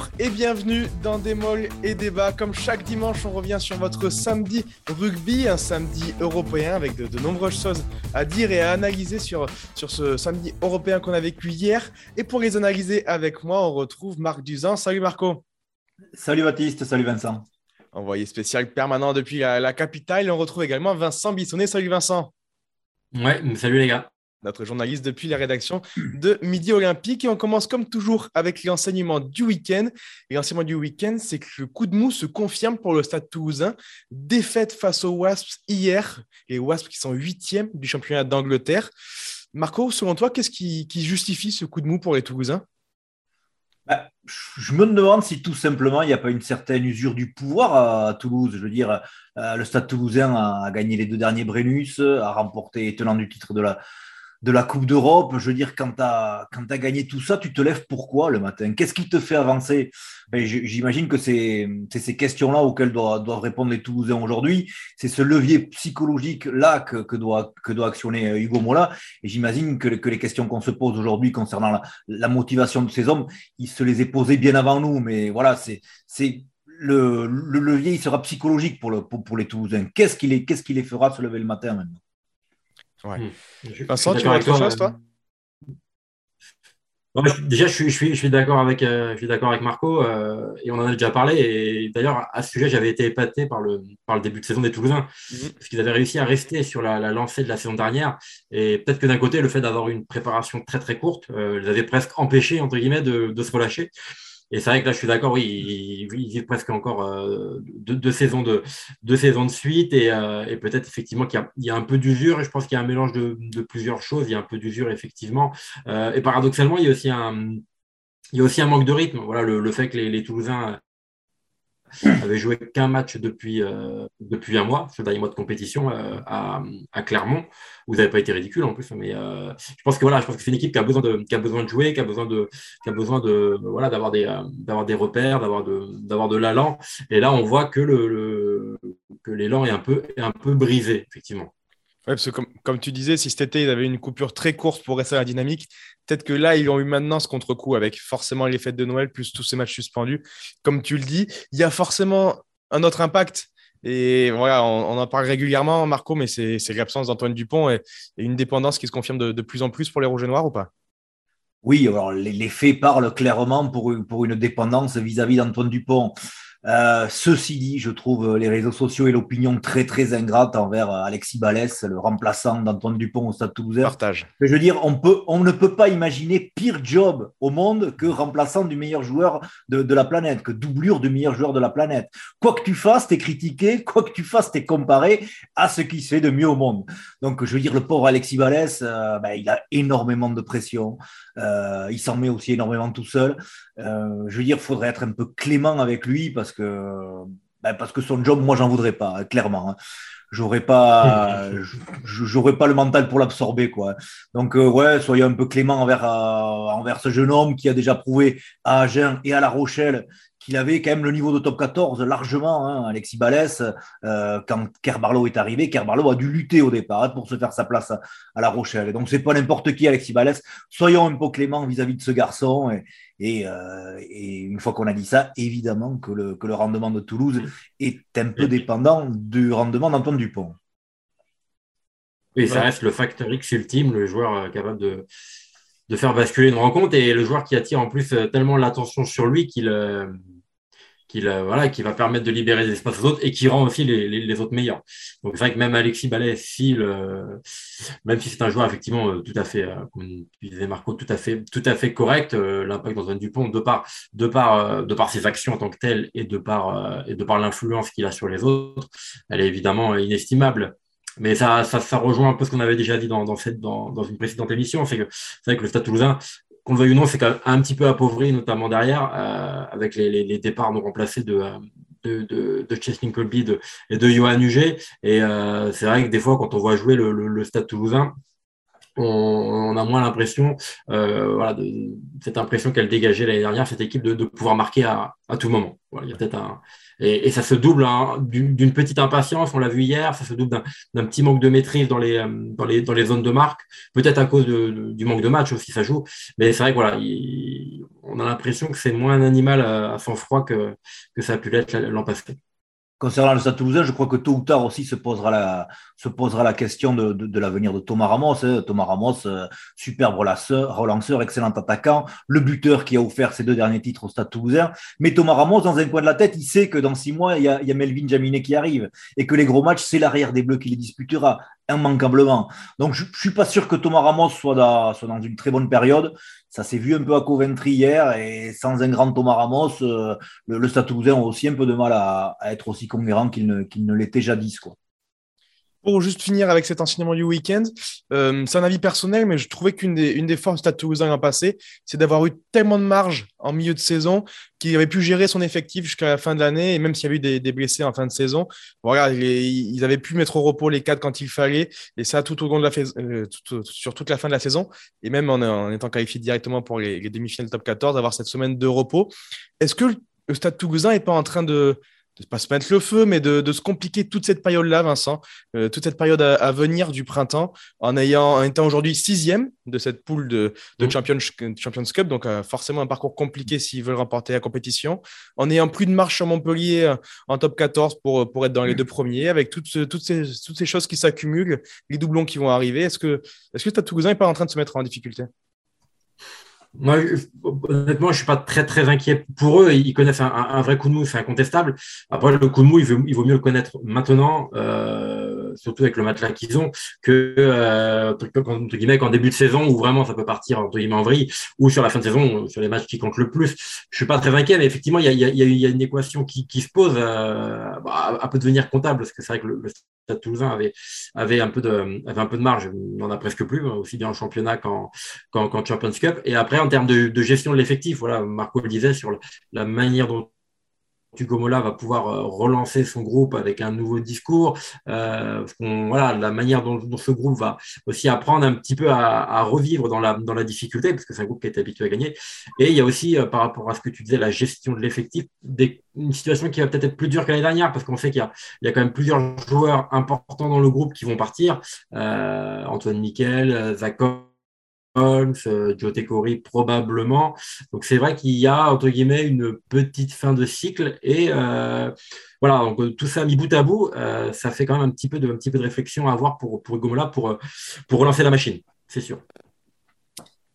Bonjour et bienvenue dans Des Molles et Débats. Comme chaque dimanche, on revient sur votre samedi rugby, un samedi européen avec de, nombreuses choses à dire et à analyser sur, sur ce samedi européen qu'on a vécu hier. Et pour les analyser avec moi, on retrouve Marc Duzan. Salut Marco. Salut Baptiste, salut Vincent. Envoyé spécial permanent depuis la, la capitale. on retrouve également Vincent Bissonnet. Salut Vincent. Ouais, salut les gars notre journaliste depuis la rédaction de Midi Olympique. Et on commence comme toujours avec l'enseignement du week-end. Et l'enseignement du week-end, c'est que le coup de mou se confirme pour le Stade toulousain. Défaite face aux Wasps hier. Les Wasps qui sont huitièmes du championnat d'Angleterre. Marco, selon toi, qu'est-ce qui, justifie ce coup de mou pour les Toulousains? Bah, je me demande si tout simplement il n'y a pas une certaine usure du pouvoir à, Toulouse. Je veux dire, euh, le Stade toulousain a, gagné les deux derniers Brennus, a remporté tenant du titre de la, de la Coupe d'Europe. Je veux dire, quand tu as, gagné tout ça, tu te lèves pourquoi le matin? Qu'est-ce qui te fait avancer? Ben, J'imagine que c'est ces questions-là auxquelles doivent, répondre les Toulousains aujourd'hui. C'est ce levier psychologique-là que, doit, que doit actionner euh, Hugo Mola. Et j'imagine que, que, les questions qu'on se pose aujourd'hui concernant la, motivation de ces hommes, il se les est posées bien avant nous. Mais voilà, c'est le, le, levier, il sera psychologique pour, le, pour, les Toulousains. Qu'est-ce qui les, qu'est-ce qui les fera se lever le matin maintenant? Ouais. Hmm. Vincent, tu vois autre chose, toi? Déjà, je suis, je suis, d'accord avec, euh, avec Marco euh, et on en a déjà parlé. Et d'ailleurs, à ce sujet, j'avais été épaté par le, par le début de saison des Toulousains hmm. parce qu'ils avaient réussi à rester sur la, lancée de la saison dernière. Et peut-être que d'un côté, le fait d'avoir une préparation très très courte euh, les avait presque empêchés entre guillemets de, de se relâcher. Et c'est vrai que là, je suis d'accord, oui, il, vit presque encore euh, deux, saisons de, deux saisons de suite et, euh, peut-être effectivement qu'il y, a un peu d'usure je pense qu'il y a un mélange de, plusieurs choses. Il y a un peu d'usure, effectivement. Euh, et paradoxalement, il y a aussi un, manque de rythme. Voilà, le, fait que les Toulousains avait joué qu'un match depuis, euh, depuis un mois, ce dernier mois de compétition euh, à, à, Clermont. Vous n'avez pas été ridicule en plus, mais euh, je pense que voilà, je pense que c'est une équipe qui a besoin de, qui a besoin de jouer, qui a besoin de, qui a besoin de, voilà, d'avoir des, d'avoir des repères, d'avoir de, d'avoir de l'allant. Et là, on voit que le, que l'élan est un peu, est un peu brisé, effectivement. Ouais, parce que comme, tu disais, si cet été, ils avaient une coupure très courte pour rester à la dynamique, peut-être que là, ils ont eu maintenant ce contre-coup avec forcément les fêtes de Noël plus tous ces matchs suspendus. Comme tu le dis, il y a forcément un autre impact. Et voilà, on, en parle régulièrement, Marco, mais c'est l'absence d'Antoine Dupont et, une dépendance qui se confirme de, plus en plus pour les Rouges et Noirs ou pas? Oui, alors les, faits parlent clairement pour une dépendance vis-à-vis d'Antoine Dupont. Euh, ceci dit, je trouve les réseaux sociaux et l'opinion très très ingrate envers euh, Alexis Balès, le remplaçant d'Antoine Dupont au Stade Toulousain. Partage. Je veux dire, on, peut, on ne peut pas imaginer pire job au monde que remplaçant du meilleur joueur de, de la planète, que doublure du meilleur joueur de la planète. Quoi que tu fasses, tu es critiqué, quoi que tu fasses, tu es comparé à ce qui se fait de mieux au monde. Donc, je veux dire, le pauvre Alexis Balès, euh, ben, il a énormément de pression. il s'en met aussi énormément tout seul. je veux dire, il faudrait être un peu clément avec lui parce parce que, ben, parce que son job, moi, j'en voudrais pas, hein, clairement. Hein. J'aurais pas, j'aurais pas le mental pour l'absorber, quoi. Donc, euh, ouais, soyez un peu clément envers, euh, envers ce jeune homme qui a déjà prouvé à Agen et à La Rochelle qu'il avait quand même le niveau de top 14 largement. Hein, Alexis Balès, euh, quand Kerbarlow est arrivé, Kerbarlow a dû lutter au départ hein, pour se faire sa place à, La Rochelle. Et donc, c'est pas n'importe qui, Alexis Balès. Soyons un peu clément vis-à-vis de ce garçon. Et, euh, et, une fois qu'on a dit ça, évidemment que le, que le rendement de Toulouse est un peu dépendant du rendement d'Antoine Dupont. Oui, ça reste le facteur X ultime, le joueur euh, capable de, de faire basculer une rencontre et le joueur qui attire en plus tellement l'attention sur lui qu'il euh, euh, voilà, qui va permettre de libérer des espaces aux autres et qui rend aussi les, les, autres meilleurs. Donc c'est vrai que même Alexis Ballet, si même si c'est un joueur effectivement tout à fait, comme disait Marco, tout à fait, tout à fait correct, l'impact d'Antoine Dupont de par, de par, de par ses actions en tant que telles et de par, par l'influence qu'il a sur les autres, elle est évidemment inestimable. Mais ça, ça, rejoint un peu ce qu'on avait déjà dit dans, cette, dans, dans une précédente émission. C'est que, c'est que le Stade toulousain, qu'on le veuille ou non, c'est quand même un petit peu appauvri, notamment derrière, euh, avec les, départs non remplacés de, de, de, Colby et de Johan Huget. Et euh, c'est vrai que des fois, quand on voit jouer le, le, Stade toulousain, on, a moins l'impression, euh, voilà, cette impression qu'elle dégageait l'année dernière, cette équipe, de, pouvoir marquer à, tout moment. Et, ça se double hein, d'une petite impatience, on l'a vu hier, ça se double d'un petit manque de maîtrise dans les, euh, dans les, zones de marque, peut-être à cause du manque de match aussi, ça joue. Mais c'est vrai on a l'impression que c'est moins un animal à, sang froid que, que ça a pu l'être l'an passé. Concernant le Stade Toulousain, je crois que tôt ou tard aussi se posera la, se posera la question de, de, l'avenir de Thomas Ramos. Hein. Thomas Ramos, euh, superbe relanceur, relanceur, excellent attaquant, le buteur qui a offert ses deux derniers titres au Stade Toulousain. Mais Thomas Ramos, dans un coin de la tête, il sait que dans six mois, il y a, il y a Melvin Jaminet qui arrive et que les gros matchs, c'est l'arrière des Bleus qui les disputera Donc, je ne suis pas sûr que Thomas Ramos soit dans, une très bonne période. Ça s'est vu un peu à Coventry hier et sans un grand Thomas Ramos, euh, le, Toulousain a aussi un peu de mal à, être aussi conquérant qu'il ne, l'était jadis. Pour juste finir avec cet enseignement du week-end, euh, c'est un avis personnel, mais je trouvais qu'une des, une des forces du Stade Toulousain l'an passé, c'est d'avoir eu tellement de marge en milieu de saison qu'il avait pu gérer son effectif jusqu'à la fin de l'année, et même s'il y a eu des, blessés en fin de saison, ils avaient pu mettre au repos les cadres quand il fallait, et ça tout au long de la euh, sur toute la fin de la saison, et même en, étant qualifié directement pour les, les demi-finales top 14, avoir cette semaine de repos. Est-ce que le Stade Toulousain n'est pas en train de de pas se mettre le feu, mais de, se compliquer toute cette période-là, Vincent, euh, toute cette période à, venir du printemps, en ayant en étant aujourd'hui sixième de cette poule de, de mmh. Champions, Cup, donc euh, forcément un parcours compliqué s'ils veulent remporter la compétition, en ayant plus de marche sur Montpellier euh, en top 14 pour, pour être dans les mmh. deux premiers, avec toutes, toutes, ces, toutes ces choses qui s'accumulent, les doublons qui vont arriver. Est-ce que, est-ce que Toulousain n'est pas en train de se mettre en difficulté? Moi, honnêtement, je suis pas très très inquiet pour eux. Ils connaissent un, vrai coup de mou, c'est incontestable. Après, le coup de mou, il vaut, il vaut mieux le connaître maintenant. Euh, surtout avec le matelas qu'ils ont, que euh, entre guillemets qu'en début de saison où vraiment ça peut partir entre guillemets en vrille, ou sur la fin de saison sur les matchs qui comptent le plus. Je suis pas très inquiet, mais effectivement il y a, une équation qui, se pose, euh, bah, à devenir comptable, parce que c'est vrai que le, Stade Toulousain avait un peu de avait un peu de marge, on en a presque plus, hein, aussi bien en championnat qu'en qu'en Champions Cup. Et après en termes de, de gestion de l'effectif, voilà, Marco le disait sur la manière dont Hugo Mola va pouvoir euh, relancer son groupe avec un nouveau discours. Euh, voilà, la manière dont, ce groupe va aussi apprendre un petit peu à, revivre dans la, difficulté, parce que c'est un groupe qui est habitué à gagner. Et il y a aussi, euh, par rapport à ce que tu disais, la gestion de l'effectif, une situation qui va peut-être être plus dure que l'année dernière, parce qu'on sait qu'il y, a quand même plusieurs joueurs importants dans le groupe qui vont partir. Antoine Miquel, Zakov. Holmes, euh, Joe probablement. Donc c'est vrai qu'il y a entre guillemets une petite fin de cycle et euh, voilà donc euh, tout ça mis bout à bout, ça fait quand même un petit peu de réflexion à avoir pour pour Gomola pour relancer la machine, c'est sûr.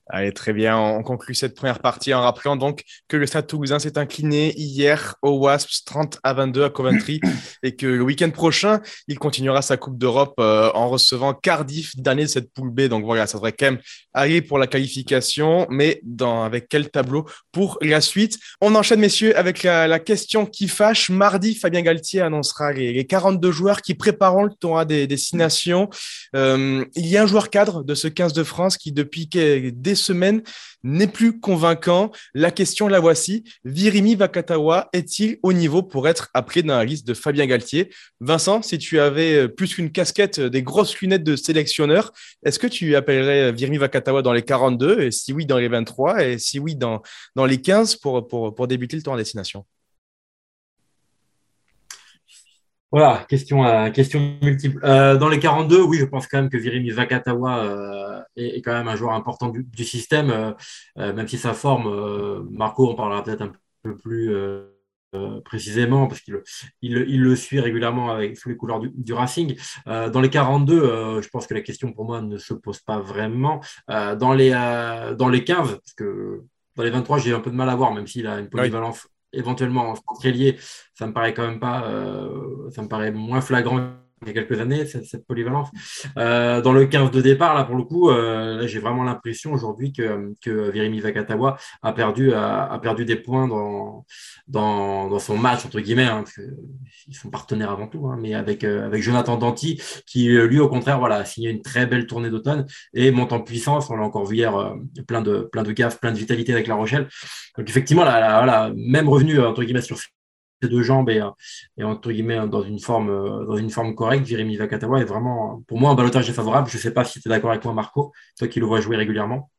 Allez, très bien. On conclut cette première partie en rappelant donc que le Stade Toulousain s'est incliné hier au Wasps 30 à 22 à Coventry et que le week-end prochain, il continuera sa Coupe d'Europe euh, en recevant Cardiff, dernier de cette poule B. Donc voilà, ça devrait quand même aller pour la qualification, mais dans, avec quel tableau pour la suite? On enchaîne, messieurs, avec la, question qui fâche. Mardi, Fabien Galtier annoncera les, 42 joueurs qui prépareront le tournoi des, des Six Nations. Euh, il y a un joueur cadre de ce 15 de France qui, depuis des semaine n'est plus convaincant. La question, la voici. Virimi Vakatawa est-il au niveau pour être appelé dans la liste de Fabien Galtier? Vincent, si tu avais euh, plus qu'une casquette, euh, des grosses lunettes de sélectionneur, est-ce que tu appellerais euh, Virimi Vakatawa dans les 42 et si oui, dans les 23 et si oui, dans, les 15 pour, pour, pour débuter le tour en destination? Voilà, question, euh, question multiple. Euh, dans les 42, oui, je pense quand même que Virimi Vakatawa euh, est, quand même un joueur important du, système, même si sa forme, Marco en parlera peut-être un peu plus précisément, parce qu'il il, le suit régulièrement avec sous les couleurs du, Racing. dans les 42, je pense que la question pour moi ne se pose pas vraiment. dans, les, dans les 15, parce que dans les 23, j'ai un peu de mal à voir, même s'il a une polyvalence éventuellement en ça me paraît quand même pas, euh, ça me paraît moins flagrant il y a quelques années, cette, polyvalence. Euh, dans le 15 de départ, là, pour le coup, euh, j'ai vraiment l'impression aujourd'hui que, que Virimi Vakatawa a perdu, a, perdu des points dans, dans, son match, entre guillemets, hein, parce sont partenaires avant tout, hein, mais avec, euh, avec Jonathan Danti, qui lui, au contraire, voilà, a signé une très belle tournée d'automne et monte en puissance. On l'a encore vu hier, plein de, plein de gaffe, plein de vitalité avec La Rochelle. Donc, effectivement, là, même revenu, entre guillemets, sur deux jambes et, et, entre guillemets dans une forme, euh, dans une forme correcte, Jérémy Vakatawa est vraiment, pour moi, un balotage défavorable. Je ne sais pas si tu es d'accord avec moi, Marco, toi qui le vois jouer régulièrement.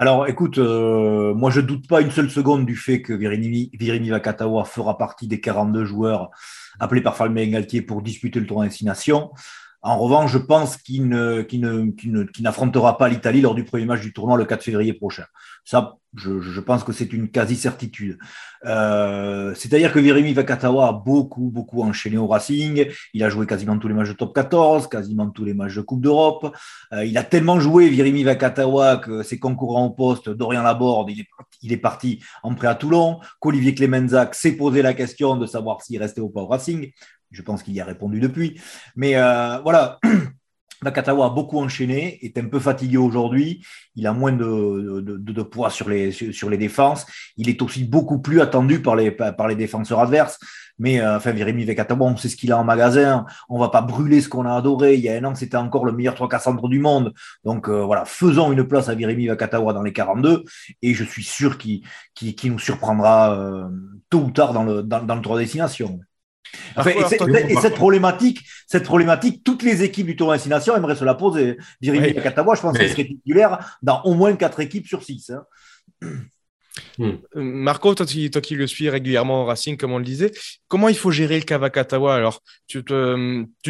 Alors, écoute, euh, moi, je ne doute pas une seule seconde du fait que Virimi, Vakatawa fera partie des 42 joueurs appelés par Fabien Galtier pour disputer le tournoi Destination. En revanche, je pense qu'il n'affrontera pas l'Italie lors du premier match du tournoi le 4 février prochain. Ça, je, pense que c'est une quasi-certitude. Euh, c'est-à-dire que Virimi Vakatawa a beaucoup, beaucoup enchaîné au Racing. Il a joué quasiment tous les matchs de top 14, quasiment tous les matchs de Coupe d'Europe. Euh, il a tellement joué, Virimi Vakatawa, que ses concurrents au poste, Dorian Laborde, il est, parti en prêt à Toulon. Qu'Olivier Clemenzac s'est posé la question de savoir s'il restait ou pas au Racing. Je pense qu'il y a répondu depuis. Mais euh, voilà. Nakatawa a beaucoup enchaîné, est un peu fatigué aujourd'hui. Il a moins de, poids sur les, défenses. Il est aussi beaucoup plus attendu par les, défenseurs adverses. Mais euh, enfin, Virimi Vekatawa, on sait ce qu'il a en magasin. On va pas brûler ce qu'on a adoré. Il y a un an, c'était encore le meilleur 3 4 centre du monde. Donc euh, voilà, faisons une place à Virimi Vekatawa dans les 42. Et je suis sûr qu'il nous surprendra tôt ou tard dans le, dans, dans le 3 et, cette problématique, cette problématique, toutes les équipes du tournoi Destination aimeraient se la poser. Virimi Katawa, je pense qu'il serait titulaire dans au moins 4 équipes sur 6. Hmm. Euh, Marco, toi, qui le suis régulièrement au Racing, comme on le disait, comment il faut gérer le cas Vakatawa Alors, tu, tu,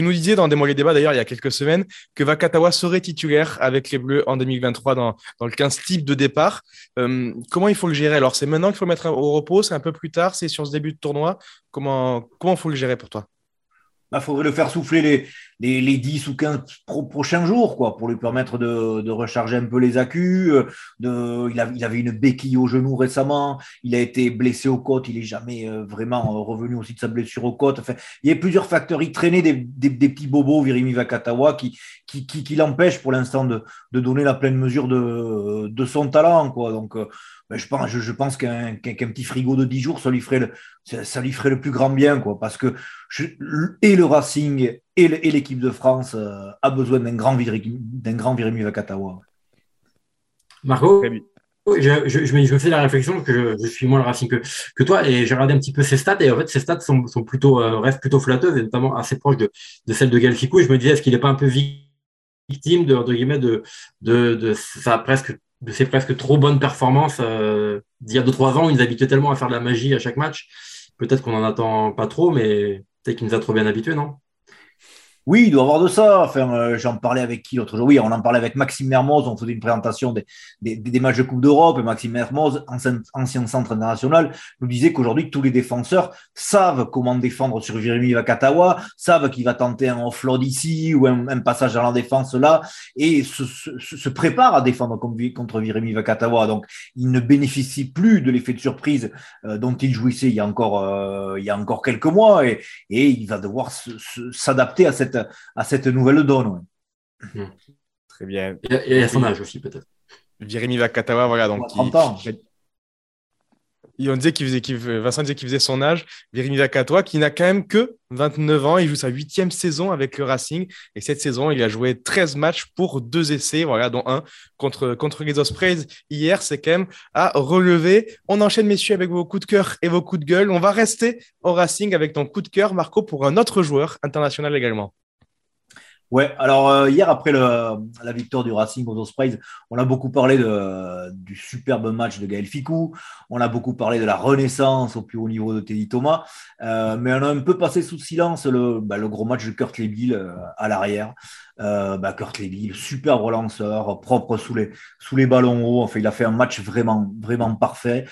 nous disais dans des mots débats d'ailleurs il y a quelques semaines que Vakatawa serait titulaire avec les Bleus en 2023 dans, dans le 15 type de départ. Euh, comment il faut le gérer? Alors, c'est maintenant qu'il faut le mettre au repos, c'est un peu plus tard, c'est sur ce début de tournoi. Comment il faut le gérer pour toi? Il bah, faudrait le faire souffler les, les, les 10 ou 15 prochains jours, quoi, pour lui permettre de, de recharger un peu les accus. Euh, de, il, a, il, avait une béquille au genou récemment, il a été blessé aux côtes, il est jamais euh, vraiment euh, revenu aussi de sa blessure aux côtes. Enfin, il y a plusieurs facteurs. Il traînait des, des, des petits bobos, Virimi Vakatawa, qui, qui, qui, qui l'empêchent pour l'instant de, de, donner la pleine mesure de, de son talent. Quoi. Donc, ben, je pense, je, pense qu'un petit frigo de 10 jours, ça lui ferait le, ça, lui ferait le plus grand bien, quoi, parce que et le Racing et l'équipe de France euh, a besoin d'un grand, d'un grand Virimi Vakatawa. Marco je, je, je, me fais la réflexion que je, suis moins le Racing que, que toi et j'ai regardé un petit peu ses stats et en fait ses stats sont, sont plutôt euh, restent plutôt flatteuses et notamment assez proches de, de celles de Galfico. Je me disais est-ce qu'il n'est pas un peu victime de, de guillemets de, de, de ça presque de ses presque trop bonnes performances euh, d'il y a 2-3 ans? Il nous habituait tellement à faire de la magie à chaque match. Peut-être qu'on n'en attend pas trop, mais peut-être qu'il nous a trop bien habitués, non? Oui, il doit avoir de ça. Enfin, euh, j'en parlais avec qui l'autre jour? Oui, on en parlait avec Maxime Mermoz. On faisait une présentation des, des, matchs de Coupe d'Europe. Maxime Mermoz, ancien, centre international, nous disait qu'aujourd'hui, tous les défenseurs savent comment défendre sur Jérémy Vakatawa, savent qu'il va tenter un offload ici ou un, passage dans la défense là, et se, se, se préparent à défendre contre Jérémy Vakatawa. Donc, il ne bénéficie plus de l'effet de surprise euh, dont il jouissait il y a encore, euh, quelques mois, et il va devoir s'adapter à cette à cette nouvelle donne. Hmm. Très bien. Et, à son âge aussi, peut-être. Jérémy Vakatawa, voilà. Donc, 30 ans. on disait qu'il faisait, Vincent disait qu'il faisait son âge. Jérémy Vakatawa, qui n'a quand même que 29 ans. Il joue sa huitième saison avec le Racing. Et cette saison, il a joué 13 matchs pour deux essais, voilà, dont un contre, contre les Ospreys hier. C'est quand même à relever. On enchaîne, messieurs, avec vos coups de cœur et vos coups de gueule. On va rester au Racing avec ton coup de cœur, Marco, pour un autre joueur international également. Ouais, alors euh, hier après le, la victoire du Racing aux Ospreys, on a beaucoup parlé de, du superbe match de Gaël Ficou, on a beaucoup parlé de la renaissance au plus haut niveau de Teddy Thomas, euh, mais on a un peu passé sous silence le, bah, le gros match de Kurt Lebil euh, à l'arrière. Euh, bah, Kurt Lebil, superbe relanceur, propre sous les, sous les ballons hauts, enfin il a fait un match vraiment, vraiment parfait.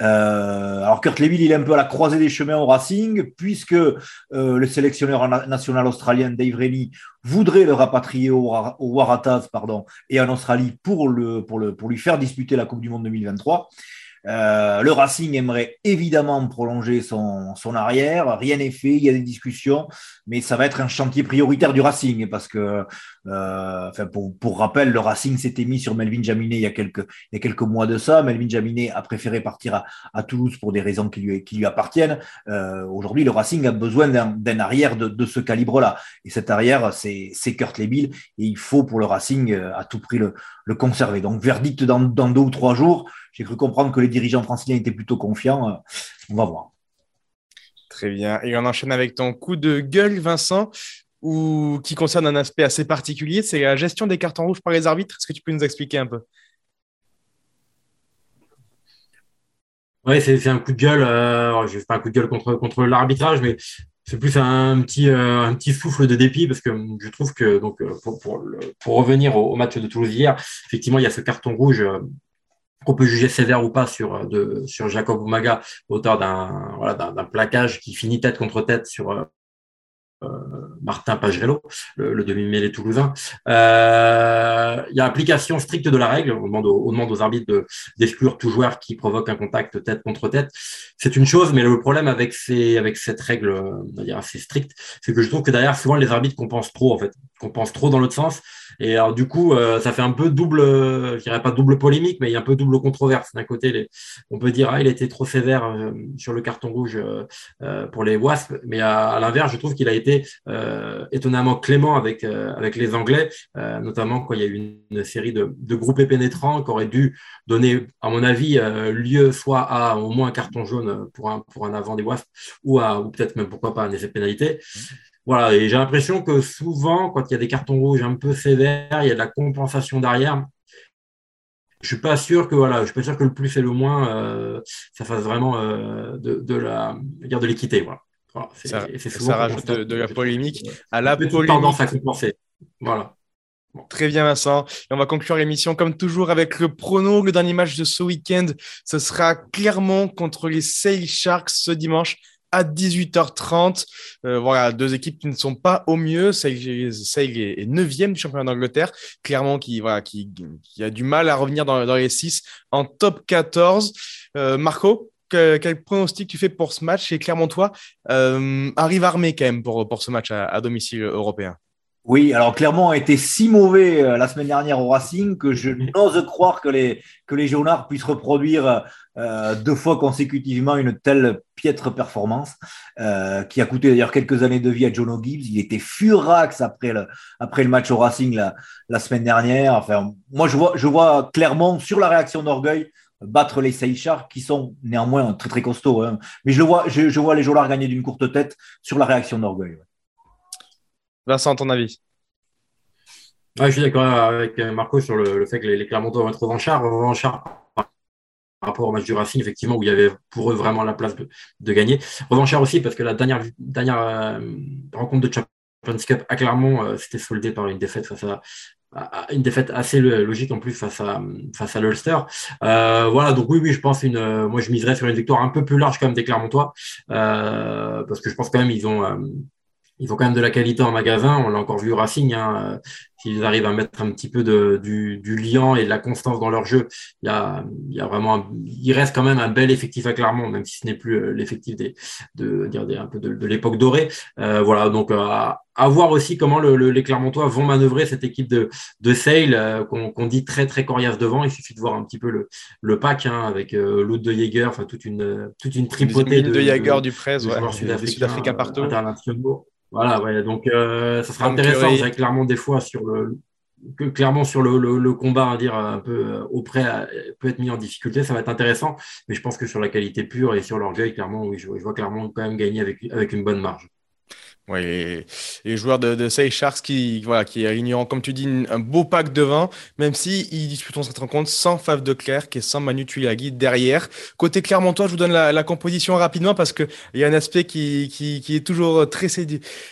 Euh, alors Kurt Leville, il est un peu à la croisée des chemins au Racing, puisque euh, le sélectionneur national australien Dave Rennie voudrait le rapatrier au, au Waratahs pardon, et en Australie pour, le, pour, le, pour lui faire disputer la Coupe du Monde 2023. Euh, le Racing aimerait évidemment prolonger son, arrière. Rien n'est fait, il y a des discussions, mais ça va être un chantier prioritaire du Racing parce que, euh, pour, rappel, le Racing s'était mis sur Melvin Jaminet il y a quelques, mois de ça. Melvin Jaminet a préféré partir à, Toulouse pour des raisons qui lui, appartiennent. Euh, Aujourd'hui, le Racing a besoin d'un arrière de, ce calibre-là. Et cet arrière, c'est Kurt Lebil et il faut pour le Racing à tout prix le, le conserver. Donc, verdict dans, dans deux ou trois jours. J'ai cru comprendre que les dirigeants franciliens étaient plutôt confiants. Euh, on va voir. Très bien. Et on enchaîne avec ton coup de gueule, Vincent, ou qui concerne un aspect assez particulier, c'est la gestion des cartons rouges par les arbitres. Est-ce que tu peux nous expliquer un peu? Oui, c'est un coup de gueule. Euh, je ne fais pas un coup de gueule contre, contre l'arbitrage, mais c'est plus un petit, euh, un petit souffle de dépit parce que je trouve que, donc, euh, pour, pour, pour revenir au, match de Toulouse hier, effectivement, il y a ce carton rouge euh, qu'on peut juger sévère ou pas sur, de, sur Jacob Oumaga, auteur d'un voilà, plaquage qui finit tête contre tête sur, euh, Martin Pagerello, le, demi-mêlée toulousain. Euh, il y a application stricte de la règle. On demande aux, arbitres d'exclure tout joueur qui provoque un contact tête contre tête. C'est une chose, mais le problème avec, cette règle assez stricte, c'est que je trouve que derrière, souvent, les arbitres compensent trop, en fait. Compensent trop dans l'autre sens. Et alors, du coup, euh, ça fait un peu double, je dirais pas double polémique, mais il y a un peu double controverse. D'un côté, on peut dire, ah, il était trop sévère euh, sur le carton rouge euh, pour les Wasps, mais à l'inverse, je trouve qu'il a été étonnamment clément avec, avec les Anglais, notamment quand il y a eu une, série de, groupés pénétrants qui auraient dû donner, à mon avis, lieu soit à au moins un carton jaune pour un, pour un avant des Wasps, ou, ou peut-être même, pourquoi pas, un effet de pénalité. Voilà, et j'ai l'impression que souvent, quand il y a des cartons rouges un peu sévères, il y a de la compensation derrière. Je suis pas sûr que voilà, je suis pas sûr que le plus et le moins, euh, ça fasse vraiment euh, de, de l'équité. Voilà. Ça, rajoute de, la polémique à la polémique. tendance à compenser. Voilà. Très bien, Vincent. Et on va conclure l'émission comme toujours avec le prono. Le dernier match de ce week-end, ce sera Clermont contre les Sail Sharks ce dimanche à 18h30. Euh, voilà, deux équipes qui ne sont pas au mieux. Sale est 9e du championnat d'Angleterre. Clairement, qui, voilà, qui, a du mal à revenir dans, les 6 en top 14. Euh, Marco, quel pronostic tu fais pour ce match Et clairement, toi, euh, arrive armé quand même pour, pour ce match à domicile européen. Oui, alors Clermont a été si mauvais euh, la semaine dernière au Racing que je n'ose croire que les, que les Jaunards puissent reproduire euh, deux fois consécutivement une telle piètre performance euh, qui a coûté d'ailleurs quelques années de vie à John Gibbs. Il était furax après le, après le match au Racing la, la semaine dernière. Enfin, moi, je vois, je vois Clermont sur la réaction d'orgueil battre les Seychars qui sont néanmoins très très costauds. Hein. Mais je, vois, je, je vois les Jaunards gagner d'une courte tête sur la réaction d'orgueil. Vincent, ton avis? Je suis d'accord avec Marco sur le, fait que les, Clermontois vont être revanchards. Revanchards par rapport au match du Racing, effectivement, où il y avait pour eux vraiment la place de, gagner. Revanchards aussi parce que la dernière, dernière euh, rencontre de Champions Cup à Clermont euh, c'était soldé par une défaite face à, une défaite assez logique en plus face à face à l'Ulster. Euh, voilà, donc oui, oui, je pense une. moi, je miserais sur une victoire un peu plus large quand même des Clermontois, parce que je pense quand même ils ont ils ont quand même de la qualité en magasin. On l'a encore vu au Racing. Hein. Euh, s'ils arrivent à mettre un petit peu de, du, du liant et de la constance dans leur jeu, il y a, il y a vraiment, il reste quand même un bel effectif à Clermont, même si ce n'est plus euh, l'effectif des, de, dire un peu de, l'époque dorée. Euh, voilà, donc à, voir aussi comment le, les Clermontois vont manœuvrer cette équipe de, de Sale qu'on dit très très coriace devant. Il suffit de voir un petit peu le, le pack hein, avec euh, l'autre de Jaeger, enfin toute une toute une tripotée de, de Jaeger du Prez, ouais, sud-africains partout. Internationaux. Voilà, ouais, donc euh, ça sera intéressant. C'est clairement des fois sur le que clairement sur le, combat, à dire un peu euh, auprès peut être mis en difficulté, ça va être intéressant. Mais je pense que sur la qualité pure et sur l'orgueil, clairement, oui, je, vois clairement quand même gagner avec une bonne marge. Oui, les, joueurs de, de Sharks qui, voilà, qui comme tu dis, un beau pack devant, même si ils disputeront cette rencontre sans Fave de Clerc et sans Manu Tuilagi derrière. Côté Clermontois, je vous donne la, composition rapidement parce qu'il y a un aspect qui, qui, qui, est toujours très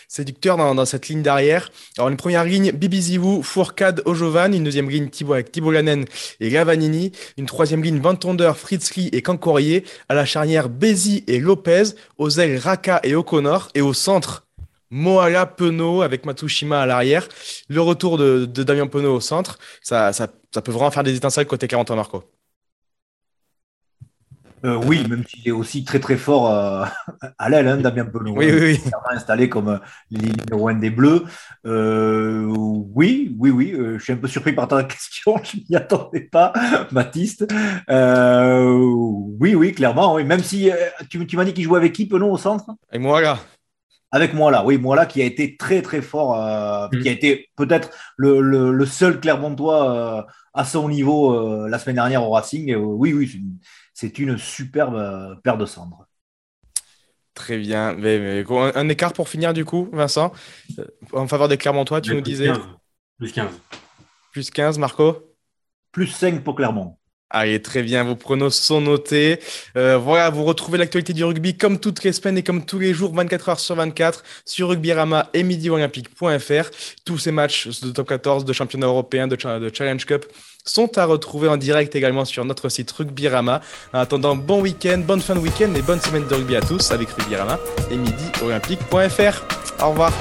séducteur dans, dans cette ligne derrière. Alors, une première ligne, Bibi Zivou, Fourcade, Ojovan. Une deuxième ligne, Thibaut avec Thibaut Lanen et Gavanini. Une troisième ligne, Ventonder, Fritzli et Cancorier. À la charnière, Bézi et Lopez. Aux ailes, Raka et O'Connor. Et au centre, Moala Penaud avec Matsushima à l'arrière. Le retour de, Damien Penaud au centre, ça, ça, peut vraiment faire des étincelles côté 40 Marco. Euh, oui, même s'il est aussi très très fort euh, à l'aile, hein, Damien Penaud. Oui, oui, oui. installé comme euh, les numéro 1 des Bleus. oui, oui, oui. je suis un peu surpris par ta question. Je n'y attendais pas, Baptiste. oui, oui, clairement. Oui. Même si tu, tu m'as dit qu'il jouait avec qui, Penaud, au centre? Et moi, là. Avec moi là, oui, moi là qui a été très très fort, euh, mm. qui a été peut-être le, le, seul Clermontois euh, à son niveau euh, la semaine dernière au Racing. oui, oui, c'est une, superbe paire de cendres. Très bien. Mais, un, écart pour finir du coup, Vincent, en faveur des Clermontois, tu nous disais? Plus 15. Plus 15, Marco? Plus 5 pour Clermont. Allez, très bien, vos pronos sont notés. Euh, voilà, vous retrouvez l'actualité du rugby comme toutes les semaines et comme tous les jours, 24 heures sur 24, sur rugbyrama et midiolympique.fr. Tous ces matchs de top 14, de championnat européen, de, de Challenge Cup sont à retrouver en direct également sur notre site Rugbyrama. En attendant, bon week-end, bonne fin de week-end et bonne semaine de rugby à tous avec Rugbyrama et midiolympique.fr. Au revoir.